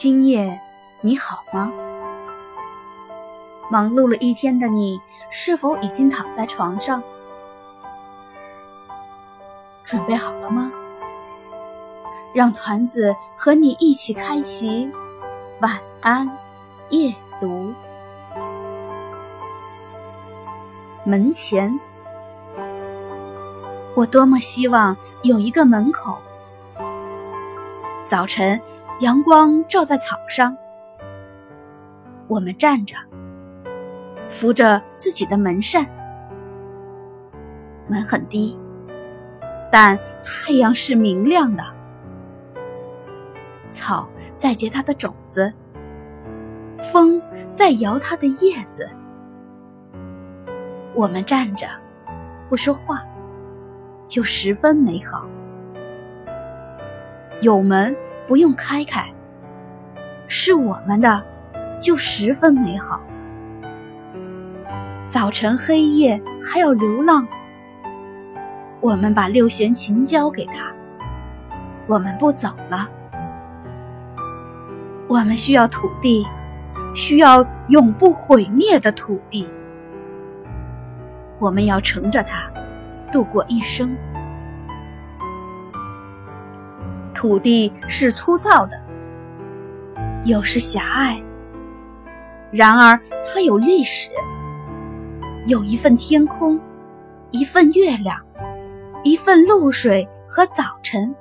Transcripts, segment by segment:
今夜你好吗？忙碌了一天的你，是否已经躺在床上？准备好了吗？让团子和你一起开启晚安夜读。门前，我多么希望有一个门口。早晨，阳光照在草上，我们站着，扶着自己的门扇。门很低，但太阳是明亮的。草在结它的种子，风在摇它的叶子。我们站着，不说话，就十分美好。有门不用开开，是我们的，就十分美好。早晨黑夜还要流浪，我们把六弦琴交给他，我们不走了。我们需要土地，需要永不毁灭的土地。我们要乘着它度过一生。土地是粗糙的，有时狭隘，然而它有历史，有一份天空，一份月亮，一份露水和早晨。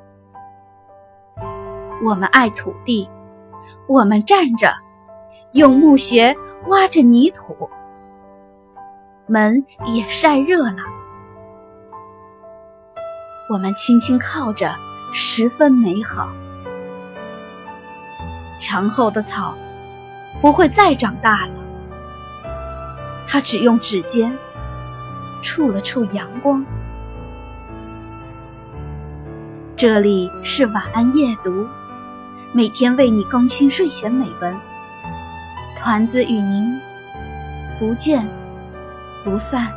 我们爱土地，我们站着，用木鞋挖着泥土。门也晒热了，我们轻轻靠着，十分美好。墙后的草不会再长大了，它只用指尖触了触阳光。这里是晚安夜读，每天为你更新睡前美文。团子与您不见。不散。